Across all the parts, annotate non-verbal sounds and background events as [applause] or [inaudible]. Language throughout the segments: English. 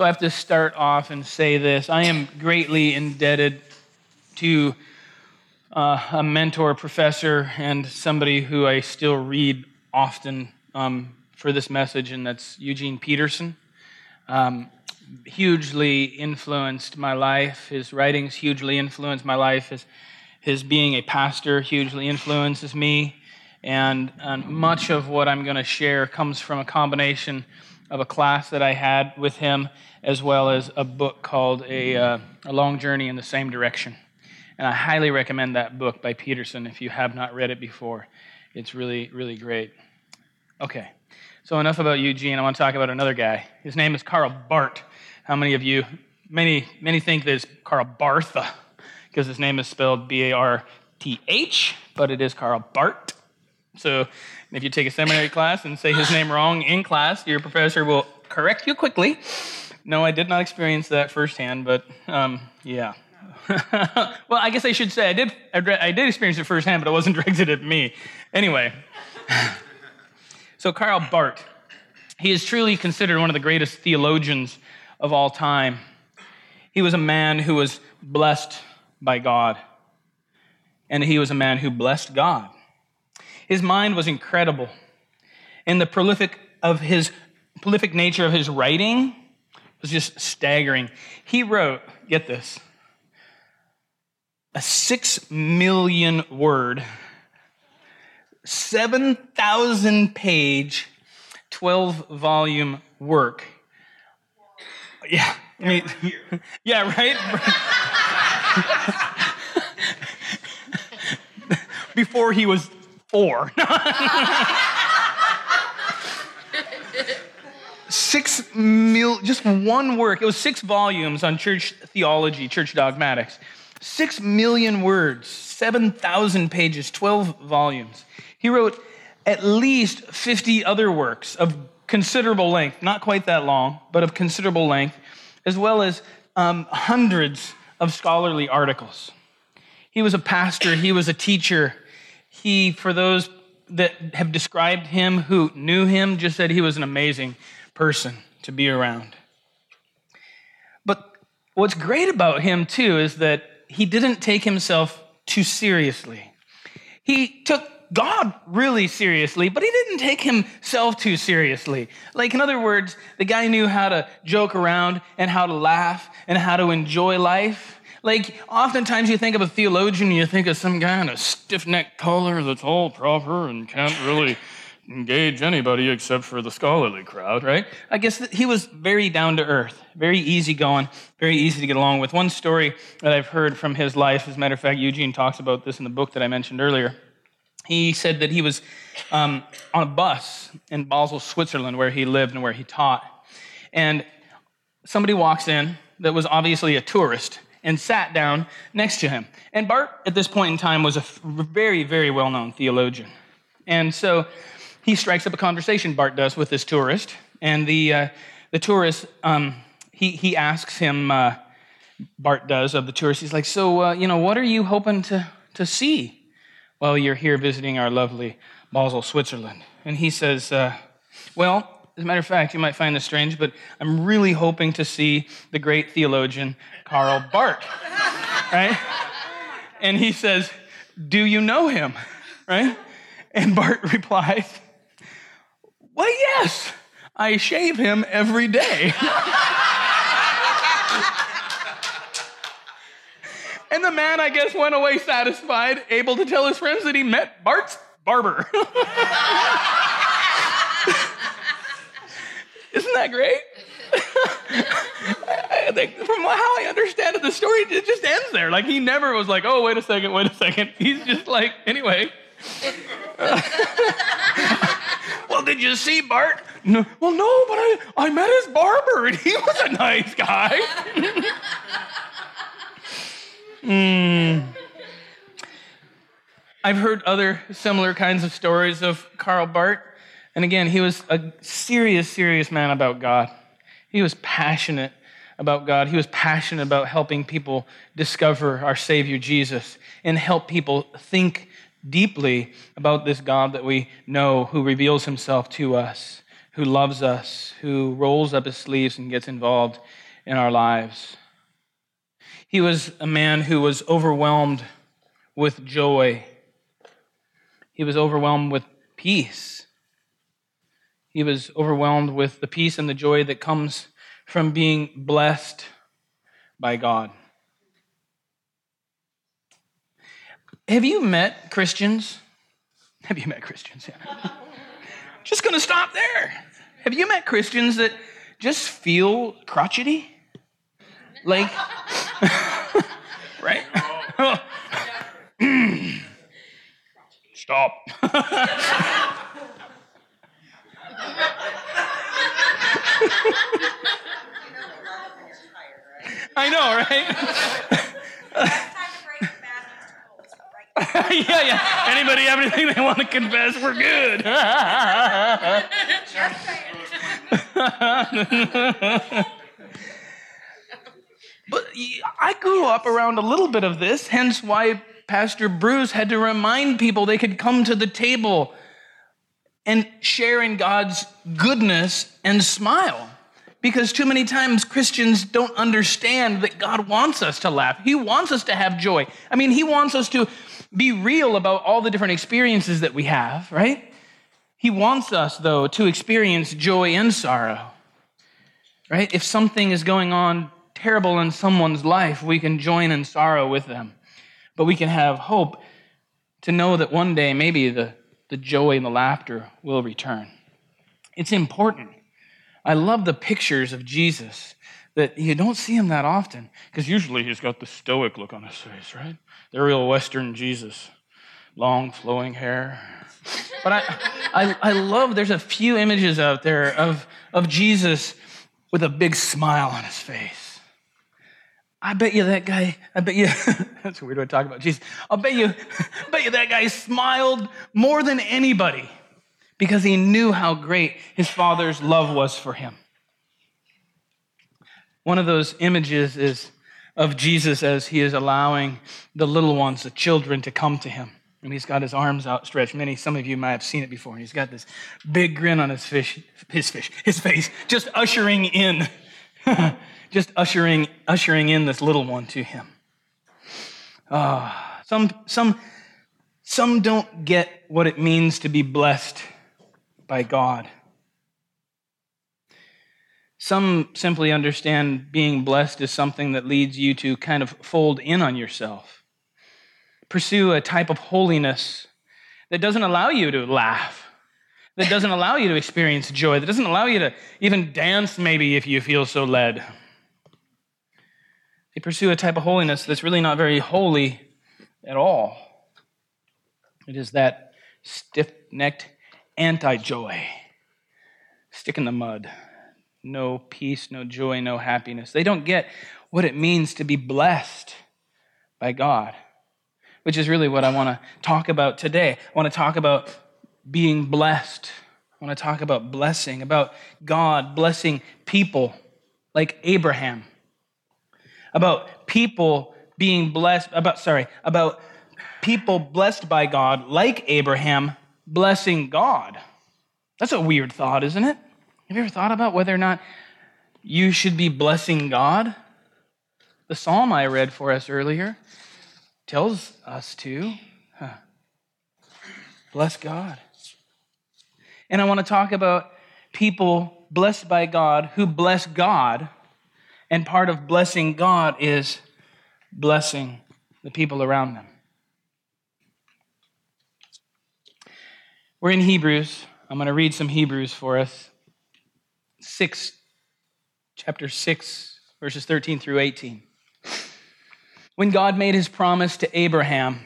So I have to start off and say this I am greatly indebted to uh, a mentor, professor, and somebody who I still read often um, for this message, and that's Eugene Peterson. Um, hugely influenced my life. His writings hugely influenced my life. His, his being a pastor hugely influences me. And, and much of what I'm going to share comes from a combination of a class that I had with him, as well as a book called A, uh, a Long Journey in the Same Direction. And I highly recommend that book by Peterson if you have not read it before. It's really, really great. Okay, so enough about Eugene. I want to talk about another guy. His name is Karl Barth. How many of you, many, many think that it's Karl Bartha because his name is spelled B A R T H, but it is Karl Barth. So if you take a seminary class and say his name wrong in class, your professor will correct you quickly. No, I did not experience that firsthand, but um, yeah. [laughs] well, I guess I should say I did. I did experience it firsthand, but it wasn't [laughs] directed at me. Anyway, [laughs] so Karl Barth, he is truly considered one of the greatest theologians of all time. He was a man who was blessed by God, and he was a man who blessed God. His mind was incredible. And the prolific of his prolific nature of his writing was just staggering. He wrote, get this, a six million word, 7,000 page, 12 volume work. Yeah, I mean, [laughs] yeah, right? [laughs] Before he was four. [laughs] six mil, just one work. It was six volumes on church theology, church dogmatics. Six million words, 7,000 pages, 12 volumes. He wrote at least 50 other works of considerable length, not quite that long, but of considerable length, as well as um, hundreds of scholarly articles. He was a pastor, he was a teacher, he, for those that have described him who knew him, just said he was an amazing person to be around. But what's great about him, too, is that he didn't take himself too seriously. He took God really seriously, but he didn't take himself too seriously. Like, in other words, the guy knew how to joke around and how to laugh and how to enjoy life. Like, oftentimes you think of a theologian, you think of some guy in a stiff necked collar that's all proper and can't really engage anybody except for the scholarly crowd, right? I guess he was very down to earth, very easygoing, very easy to get along with. One story that I've heard from his life, as a matter of fact, Eugene talks about this in the book that I mentioned earlier. He said that he was um, on a bus in Basel, Switzerland, where he lived and where he taught. And somebody walks in that was obviously a tourist and sat down next to him. And Barth, at this point in time, was a very, very well known theologian. And so he strikes up a conversation, Barth does, with this tourist. And the, uh, the tourist, um, he, he asks him, uh, Barth does, of the tourist, he's like, So, uh, you know, what are you hoping to, to see while you're here visiting our lovely Basel, Switzerland? And he says, uh, Well, as a matter of fact, you might find this strange, but I'm really hoping to see the great theologian Karl Barth, right? And he says, Do you know him? Right? And Barth [laughs] replies, Well, yes, I shave him every day. [laughs] and the man, I guess, went away satisfied, able to tell his friends that he met Barth's barber. [laughs] Isn't that great? [laughs] I think from how I understand it, the story it just ends there. Like he never was like, "Oh, wait a second, wait a second. [laughs] He's just like, anyway. [laughs] well, did you see Barth? No, well, no, but I, I met his barber and he was a nice guy. mm. I've heard other similar kinds of stories of Karl Barth. And again, he was a serious, serious man about God. He was passionate about God. He was passionate about helping people discover our Savior Jesus and help people think deeply about this God that we know who reveals himself to us who loves us, who rolls up his sleeves and gets involved in our lives. He was a man who was overwhelmed with joy. He was overwhelmed with peace. He was overwhelmed with the peace and the joy that comes from being blessed by God. Have you met Christians? Have you met Christians? Yeah. [laughs] just going to stop there. Have you met Christians that just feel crotchety? Like, [laughs] right? Stop. I know, right? [laughs] yeah, yeah. Anybody have anything they want to confess? We're good. [laughs] but I grew up around a little bit of this, hence why Pastor Bruce had to remind people they could come to the table and share in God's goodness and smile. Because too many times Christians don't understand that God wants us to laugh. He wants us to have joy. I mean, He wants us to be real about all the different experiences that we have, right? He wants us, though, to experience joy and sorrow, right? If something is going on terrible in someone's life, we can join in sorrow with them. But we can have hope to know that one day maybe the, the joy and the laughter will return. It's important. I love the pictures of Jesus that you don't see him that often because usually he's got the stoic look on his face, right? The real Western Jesus, long flowing hair. But I, I, I love, there's a few images out there of, of Jesus with a big smile on his face. I bet you that guy, I bet you, [laughs] that's weird way to talk about Jesus. I'll bet you, [laughs] I bet you that guy smiled more than anybody because he knew how great his father's love was for him. One of those images is of Jesus as he is allowing the little ones, the children, to come to him. And he's got his arms outstretched. Many, some of you might have seen it before. And he's got this big grin on his fish, his fish, his face, just ushering in, [laughs] just ushering, ushering in this little one to him. Uh, some, some, some don't get what it means to be blessed by God. Some simply understand being blessed as something that leads you to kind of fold in on yourself. Pursue a type of holiness that doesn't allow you to laugh, that doesn't allow you to experience joy, that doesn't allow you to even dance, maybe, if you feel so led. They pursue a type of holiness that's really not very holy at all. It is that stiff necked anti joy, stick in the mud no peace, no joy, no happiness. They don't get what it means to be blessed by God, which is really what I want to talk about today. I want to talk about being blessed. I want to talk about blessing, about God blessing people like Abraham, about people being blessed, about, sorry, about people blessed by God like Abraham blessing God. That's a weird thought, isn't it? Have you ever thought about whether or not you should be blessing God? The psalm I read for us earlier tells us to. Huh. Bless God. And I want to talk about people blessed by God who bless God. And part of blessing God is blessing the people around them. We're in Hebrews. I'm going to read some Hebrews for us. 6, chapter 6, verses 13 through 18. When God made his promise to Abraham,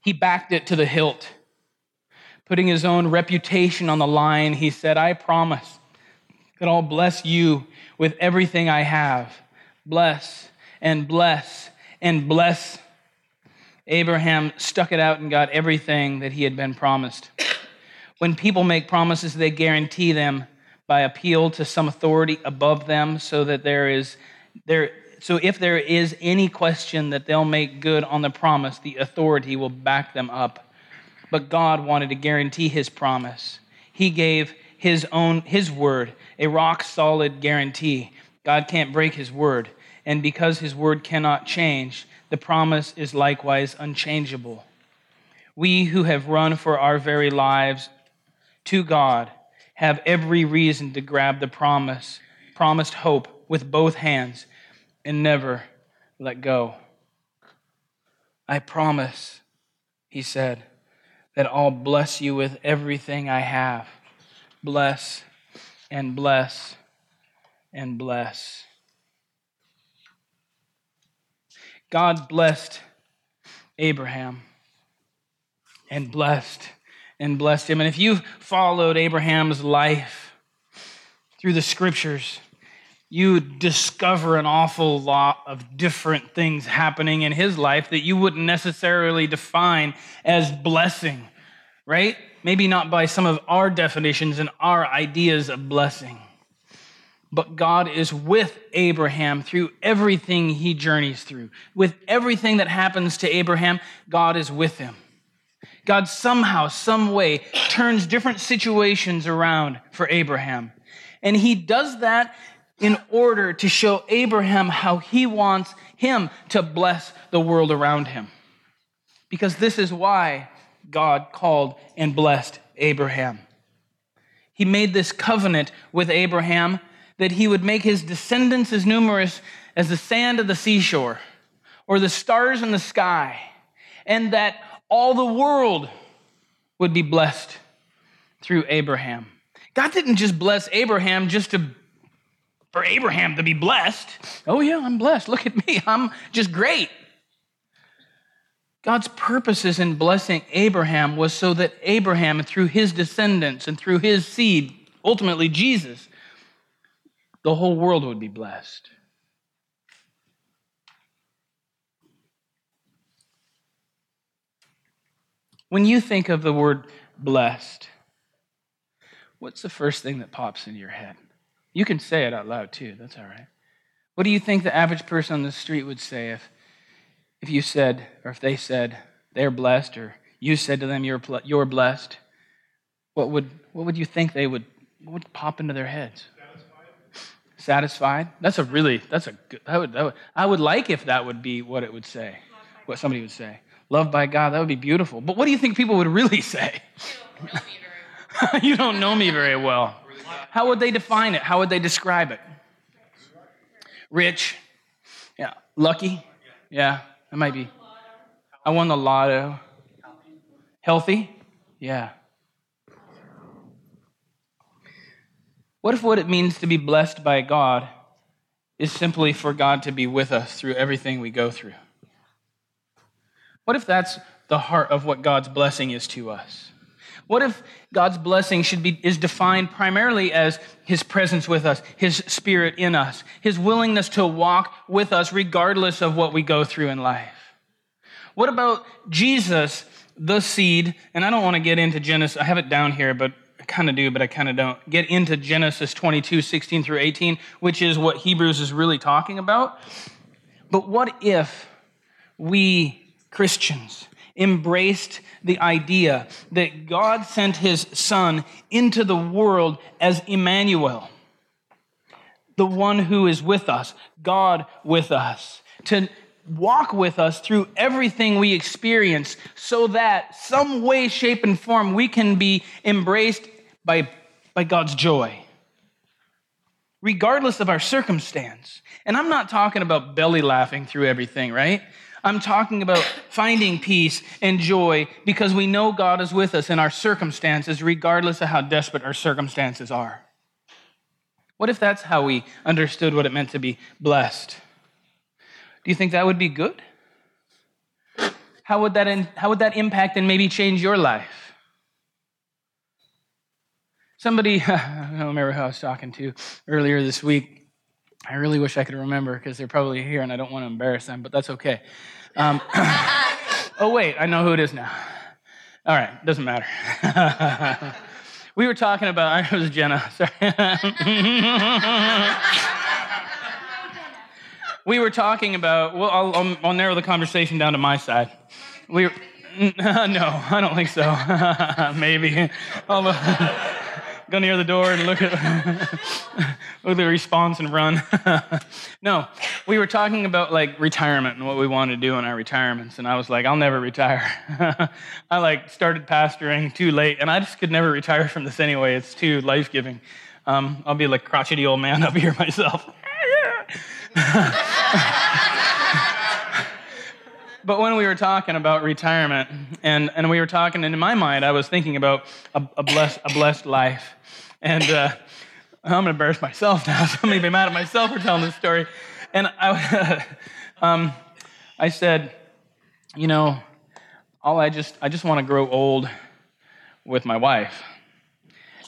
he backed it to the hilt. Putting his own reputation on the line, he said, I promise that I'll bless you with everything I have. Bless and bless and bless. Abraham stuck it out and got everything that he had been promised. When people make promises, they guarantee them by appeal to some authority above them so that there is there so if there is any question that they'll make good on the promise the authority will back them up but god wanted to guarantee his promise he gave his own his word, a rock solid guarantee. God can't break his word, and because his word cannot change, the promise is likewise unchangeable. We who have run for our very lives to God have every reason to grab the promise, promised hope with both hands and never let go. I promise, he said, that I'll bless you with everything I have. Bless and bless and bless. God blessed Abraham and blessed and blessed him. And if you've followed Abraham's life through the scriptures, you discover an awful lot of different things happening in his life that you wouldn't necessarily define as blessing, right? Maybe not by some of our definitions and our ideas of blessing. But God is with Abraham through everything he journeys through. With everything that happens to Abraham, God is with him. God somehow, some way turns different situations around for Abraham. And he does that in order to show Abraham how he wants him to bless the world around him. Because this is why God called and blessed Abraham. He made this covenant with Abraham that he would make his descendants as numerous as the sand of the seashore or the stars in the sky, and that all the world would be blessed through Abraham. God didn't just bless Abraham just to for Abraham to be blessed. Oh, yeah, I'm blessed. Look at me. I'm just great. God's purposes in blessing Abraham was so that Abraham, through his descendants and through his seed, ultimately Jesus, the whole world would be blessed. When you think of the word blessed, what's the first thing that pops into your head? You can say it out loud too, that's all right. What do you think the average person on the street would say if, if you said, or if they said they're blessed, or you said to them you're, you're blessed? What would, what would you think they would, what would pop into their heads? Satisfied. That's a really, that's a good, that would, that would, I would like if that would be what it would say, what somebody would say. Loved by God, that would be beautiful. But what do you think people would really say? [laughs] you don't know me very well. How would they define it? How would they describe it? Rich. Yeah. Lucky. Yeah. That might be. I won the lotto. Healthy. Yeah. What if what it means to be blessed by God is simply for God to be with us through everything we go through? What if that's the heart of what God's blessing is to us? What if God's blessing should be, is defined primarily as his presence with us, his spirit in us, his willingness to walk with us regardless of what we go through in life? What about Jesus, the seed? And I don't want to get into Genesis, I have it down here, but kind of do, but I kind of don't. Get into Genesis 22, 16 through 18, which is what Hebrews is really talking about. But what if we Christians embraced the idea that God sent his son into the world as Emmanuel, the one who is with us, God with us, to walk with us through everything we experience so that some way, shape, and form we can be embraced by, by God's joy. Regardless of our circumstance. And I'm not talking about belly laughing through everything, right? I'm talking about finding peace and joy because we know God is with us in our circumstances, regardless of how desperate our circumstances are. What if that's how we understood what it meant to be blessed? Do you think that would be good? How would that, in, how would that impact and maybe change your life? Somebody, [laughs] I don't remember who I was talking to earlier this week, I really wish I could remember because they're probably here and I don't want to embarrass them, but that's okay. Um, [coughs] oh, wait, I know who it is now. All right, doesn't matter. [laughs] we were talking about, [laughs] I was Jenna, sorry. we were talking about, well, I'll, I'll, I'll, narrow the conversation down to my side. We were, no, I don't think so. Maybe. Go near the door and look at, [laughs] look at the response and run. [laughs] no, we were talking about like retirement and what we want to do in our retirements. And I was like, I'll never retire. [laughs] I like started pastoring too late and I just could never retire from this anyway. It's too life giving. Um, I'll be like crotchety old man up here myself. but when we were talking about retirement, and, and we were talking, and in my mind, I was thinking about a, a, blessed, a blessed life. And uh, I'm going to embarrass myself now. So I'm to be mad at myself for telling this story. And I, [laughs] um, I said, you know, all I just, I just want to grow old with my wife.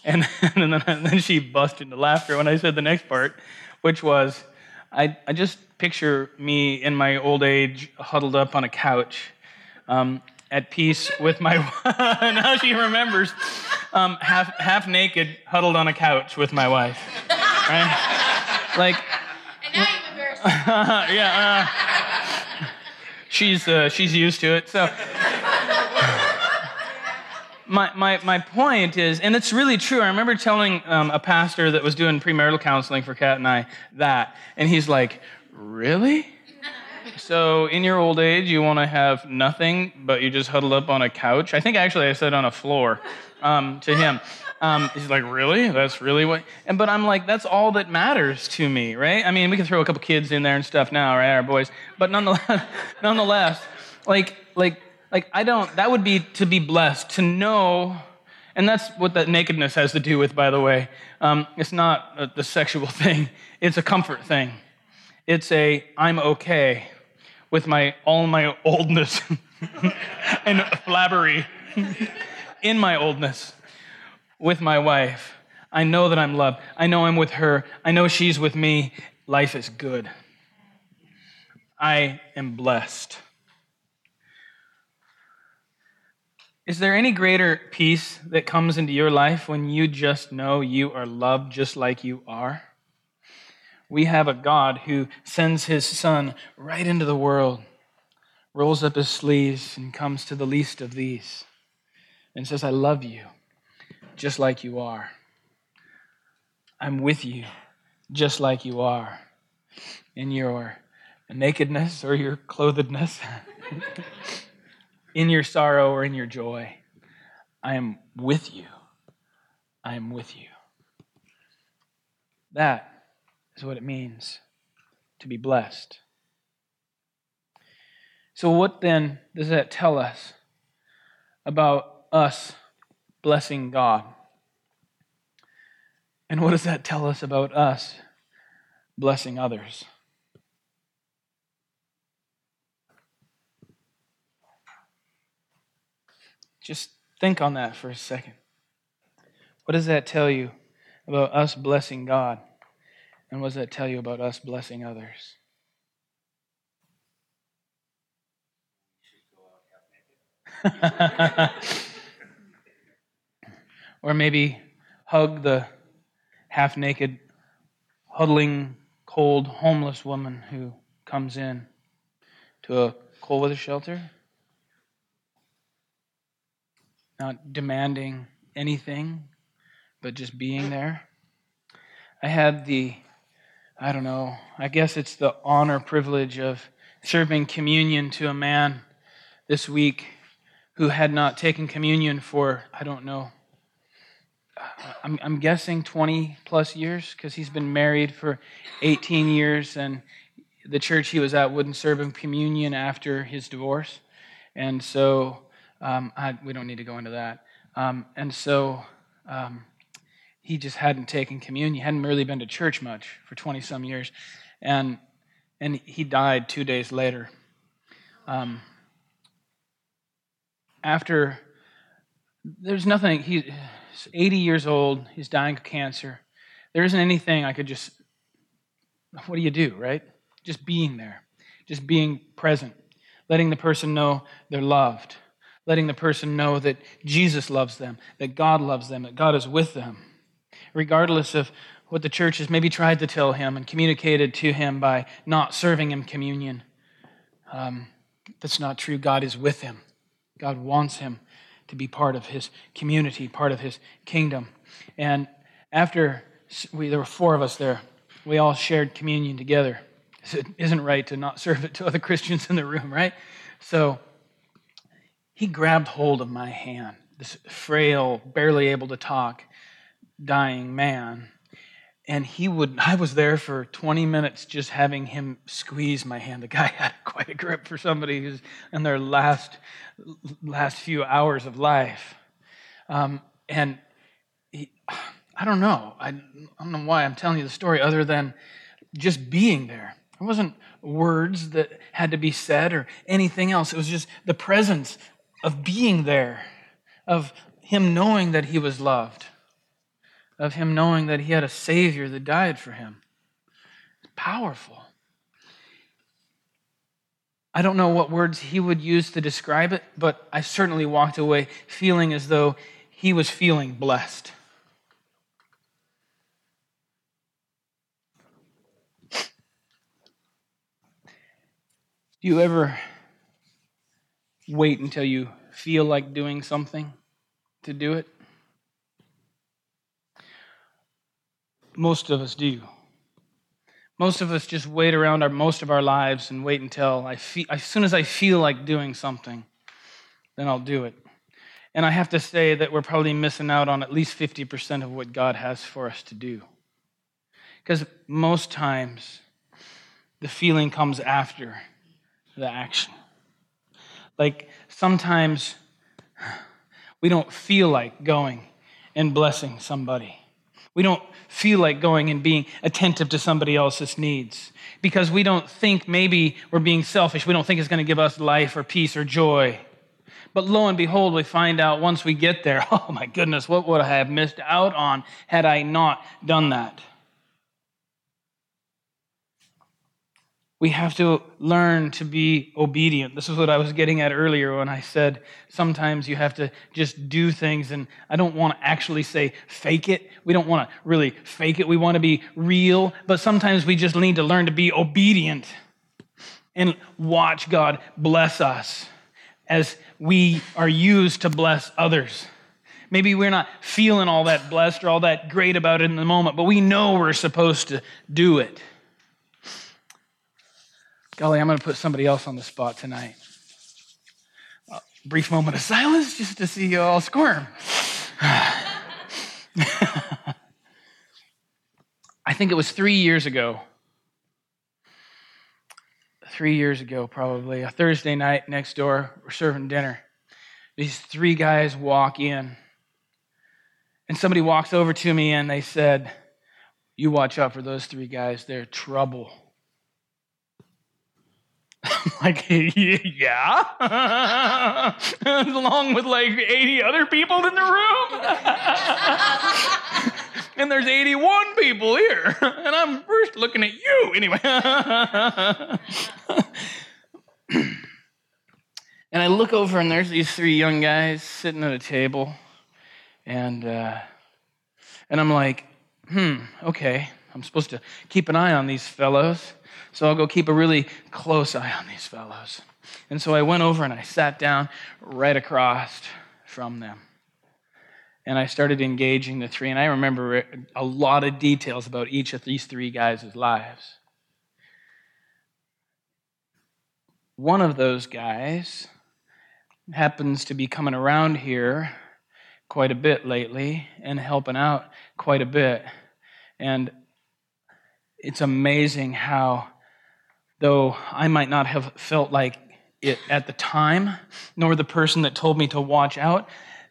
And, [laughs] and, then, and then she busted into laughter when I said the next part, which was, I, I just picture me in my old age huddled up on a couch um, at peace with my wife. [laughs] now she remembers um, half half naked huddled on a couch with my wife right like and now you've embarrassed [laughs] yeah uh, she's uh, she's used to it so my, my, my point is, and it's really true. I remember telling um, a pastor that was doing premarital counseling for Kat and I that, and he's like, Really? So, in your old age, you want to have nothing, but you just huddle up on a couch? I think actually I said on a floor um, to him. Um, he's like, really? That's really what? And but I'm like, that's all that matters to me, right? I mean, we can throw a couple kids in there and stuff now, right, our boys. But nonetheless, [laughs] nonetheless, like, like, like I don't. That would be to be blessed to know, and that's what that nakedness has to do with, by the way. Um, it's not a, the sexual [laughs] thing; it's a comfort thing. It's a I'm okay with my all my oldness [laughs] and flabbery [laughs] in my oldness with my wife. I know that I'm loved. I know I'm with her. I know she's with me. Life is good. I am blessed. Is there any greater peace that comes into your life when you just know you are loved just like you are? We have a God who sends his son right into the world, rolls up his sleeves, and comes to the least of these and says, I love you just like you are. I'm with you just like you are in your nakedness or your clothedness, [laughs] in your sorrow or in your joy. I am with you. I am with you. That is what it means to be blessed. So, what then does that tell us about us blessing God? And what does that tell us about us blessing others? Just think on that for a second. What does that tell you about us blessing God? And what does that tell you about us blessing others? [laughs] or maybe hug the half naked, huddling, cold, homeless woman who comes in to a cold weather shelter, not demanding anything, but just being there. I had the I don't know, I guess it's the honor privilege of serving communion to a man this week who had not taken communion for, I don't know, I'm, I'm guessing 20 plus years because he's been married for 18 years and the church he was at wouldn't serve him communion after his divorce. And so, um, I, we don't need to go into that. Um, and so, um, he just hadn't taken communion. He hadn't really been to church much for 20 some years. And, and he died two days later. Um, after, there's nothing, he's 80 years old, he's dying of cancer. There isn't anything I could just, what do you do, right? Just being there, just being present, letting the person know they're loved, letting the person know that Jesus loves them, that God loves them, that God is with them regardless of what the church has maybe tried to tell him and communicated to him by not serving him communion. Um, that's not true. God is with him, God wants him to be part of his community, part of his kingdom. And after we, there were four of us there, we all shared communion together. It isn't right to not serve it to other [laughs] Christians in the room, right? So he grabbed hold of my hand, this frail, barely able to talk, dying man. And he would, I was there for 20 minutes just having him squeeze my hand. The guy [laughs] had quite a grip for somebody who's in their last, last few hours of life. Um, and he, I don't know. I, I don't know why I'm telling you the story other than just being there. It wasn't words that had to be said or anything else. It was just the presence of being there, of him knowing that he was loved, of him knowing that he had a Savior that died for him. It's powerful. I don't know what words he would use to describe it, but I certainly walked away feeling as though he was feeling blessed. Do you ever wait until you feel like doing something to do it? Most of us do. Most of us just wait around our most of our lives and wait until I feel as soon as I feel like doing something, then I'll do it. And I have to say that we're probably missing out on at least 50% of what God has for us to do. Because most times the feeling comes after the action. Like sometimes we don't feel like going and blessing somebody. We don't feel like going and being attentive to somebody else's needs because we don't think maybe we're being selfish. We don't think it's going to give us life or peace or joy. But lo and behold, we find out once we get there, [laughs] oh my goodness, what would I have missed out on had I not done that? We have to learn to be obedient. This is what I was getting at earlier when I said sometimes you have to just do things. And I don't want to actually say fake it. We don't want to really fake it. We want to be real. But sometimes we just need to learn to be obedient and watch God bless us as we are used to bless others. Maybe we're not feeling all that blessed or all that great about it in the moment, but we know we're supposed to do it. Golly, I'm going to put somebody else on the spot tonight. A brief moment of silence just to see you all squirm. [sighs] I think it was three years ago. Three years ago, probably. A Thursday night next door, we're serving dinner. These three guys walk in. And somebody walks over to me and they said, You watch out for those three guys, they're trouble. [laughs] like, yeah. [laughs] Along with like 80 other people in the room. [laughs] and there's 81 people here. And I'm first looking at you anyway. and I look over and there's these three young guys sitting at a table. And, uh, and I'm like, hmm, okay. I'm supposed to keep an eye on these fellows. So I'll go keep a really close eye on these fellows. And so I went over and I sat down right across from them. And I started engaging the three. And I remember a lot of details about each of these three guys' lives. One of those guys happens to be coming around here quite a bit lately and helping out quite a bit. And it's amazing how though I might not have felt like it at the time, nor the person that told me to watch out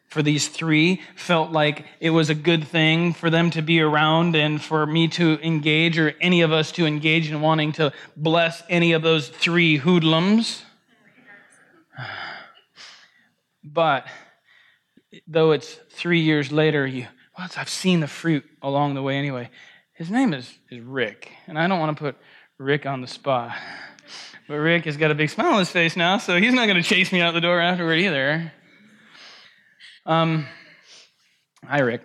for these three felt like it was a good thing for them to be around and for me to engage or any of us to engage in wanting to bless any of those three hoodlums. [sighs] But though it's three years later, you well, I've seen the fruit along the way anyway. His name is, is Rick, and I don't want to put Rick on the spot. But Rick has got a big smile on his face now, so he's not going to chase me out the door afterward either. Um, hi, Rick.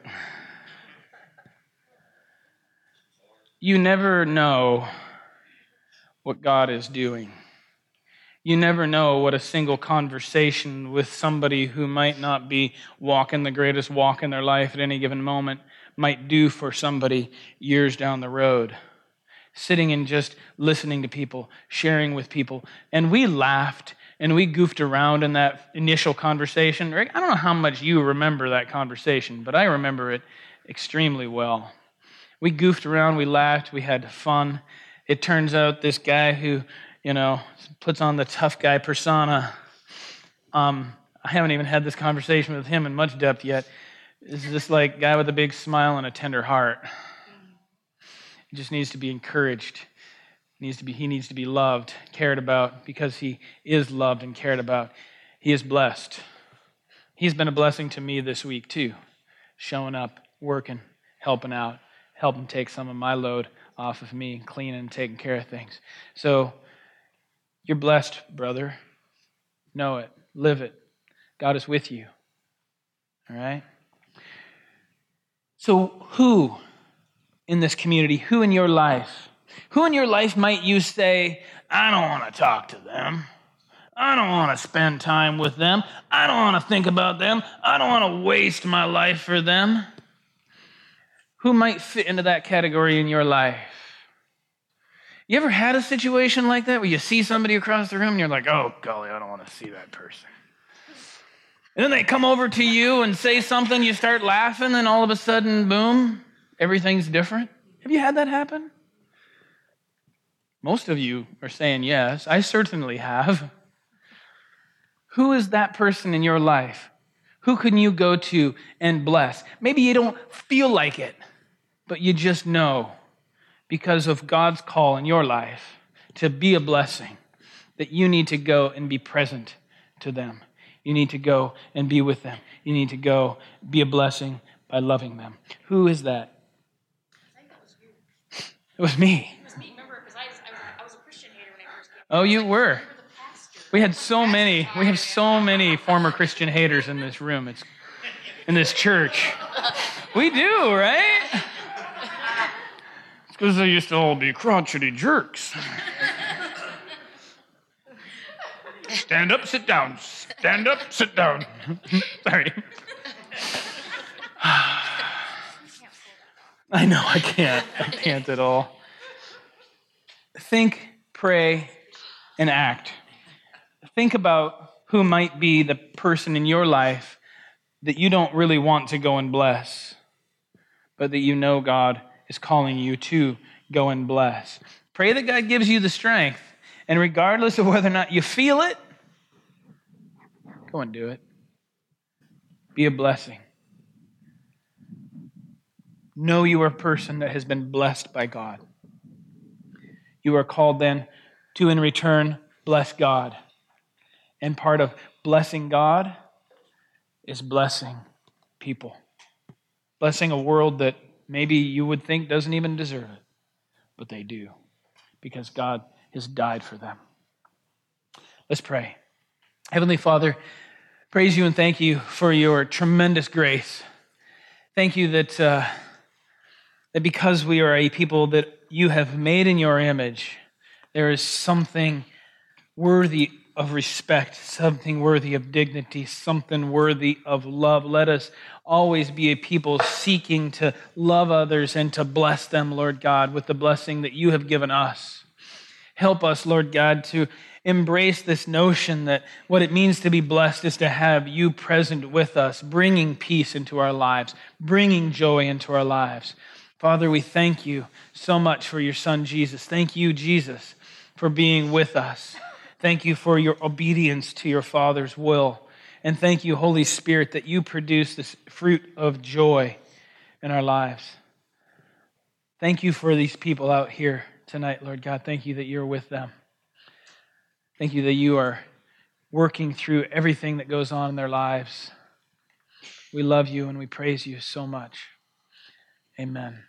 You never know what God is doing. You never know what a single conversation with somebody who might not be walking the greatest walk in their life at any given moment might do for somebody years down the road. Sitting and just listening to people, sharing with people. And we laughed and we goofed around in that initial conversation. I don't know how much you remember that conversation, but I remember it extremely well. We goofed around, we laughed, we had fun. It turns out this guy who, you know, puts on the tough guy persona, um, I haven't even had this conversation with him in much depth yet. Is just like guy with a big smile and a tender heart. He just needs to be encouraged. He needs to be, he needs to be loved, cared about, because he is loved and cared about. He is blessed. He's been a blessing to me this week, too, showing up, working, helping out, helping take some of my load off of me, cleaning and taking care of things. So, you're blessed, brother. Know it, live it. God is with you. All right? So, who in this community, who in your life, who in your life might you say, I don't want to talk to them? I don't want to spend time with them. I don't want to think about them. I don't want to waste my life for them. Who might fit into that category in your life? You ever had a situation like that where you see somebody across the room and you're like, oh, golly, I don't want to see that person? And then they come over to you and say something, you start laughing, and all of a sudden, boom, everything's different. Have you had that happen? Most of you are saying yes. I certainly have. Who is that person in your life? Who can you go to and bless? Maybe you don't feel like it, but you just know because of God's call in your life to be a blessing that you need to go and be present to them. You need to go and be with them. You need to go be a blessing by loving them. Who is that? I think that was you. It was me. It was me. Remember, because I, was- I, I was a Christian hater when I first came. Oh, you were. You were the pastor. We had so many. We have so many former Christian haters in this room. It's in this church. We do, right? It's because they used to all be crotchety jerks. [laughs] Stand up, sit down. Stand up, sit down. [laughs] Sorry. [sighs] I know I can't. I can't at all. Think, pray, and act. Think about who might be the person in your life that you don't really want to go and bless, but that you know God is calling you to go and bless. Pray that God gives you the strength, and regardless of whether or not you feel it, go and do it. Be a blessing. Know you are a person that has been blessed by God. You are called then to, in return, bless God. And part of blessing God is blessing people, blessing a world that maybe you would think doesn't even deserve it, but they do because God has died for them. Let's pray. Heavenly Father, praise you and thank you for your tremendous grace. Thank you that, uh, that because we are a people that you have made in your image, there is something worthy of respect, something worthy of dignity, something worthy of love. Let us always be a people seeking to love others and to bless them, Lord God, with the blessing that you have given us. Help us, Lord God, to embrace this notion that what it means to be blessed is to have you present with us, bringing peace into our lives, bringing joy into our lives. Father, we thank you so much for your son, Jesus. Thank you, Jesus, for being with us. Thank you for your obedience to your Father's will. And thank you, Holy Spirit, that you produce this fruit of joy in our lives. Thank you for these people out here tonight, Lord God. Thank you that you're with them. Thank you that you are working through everything that goes on in their lives. We love you and we praise you so much. Amen.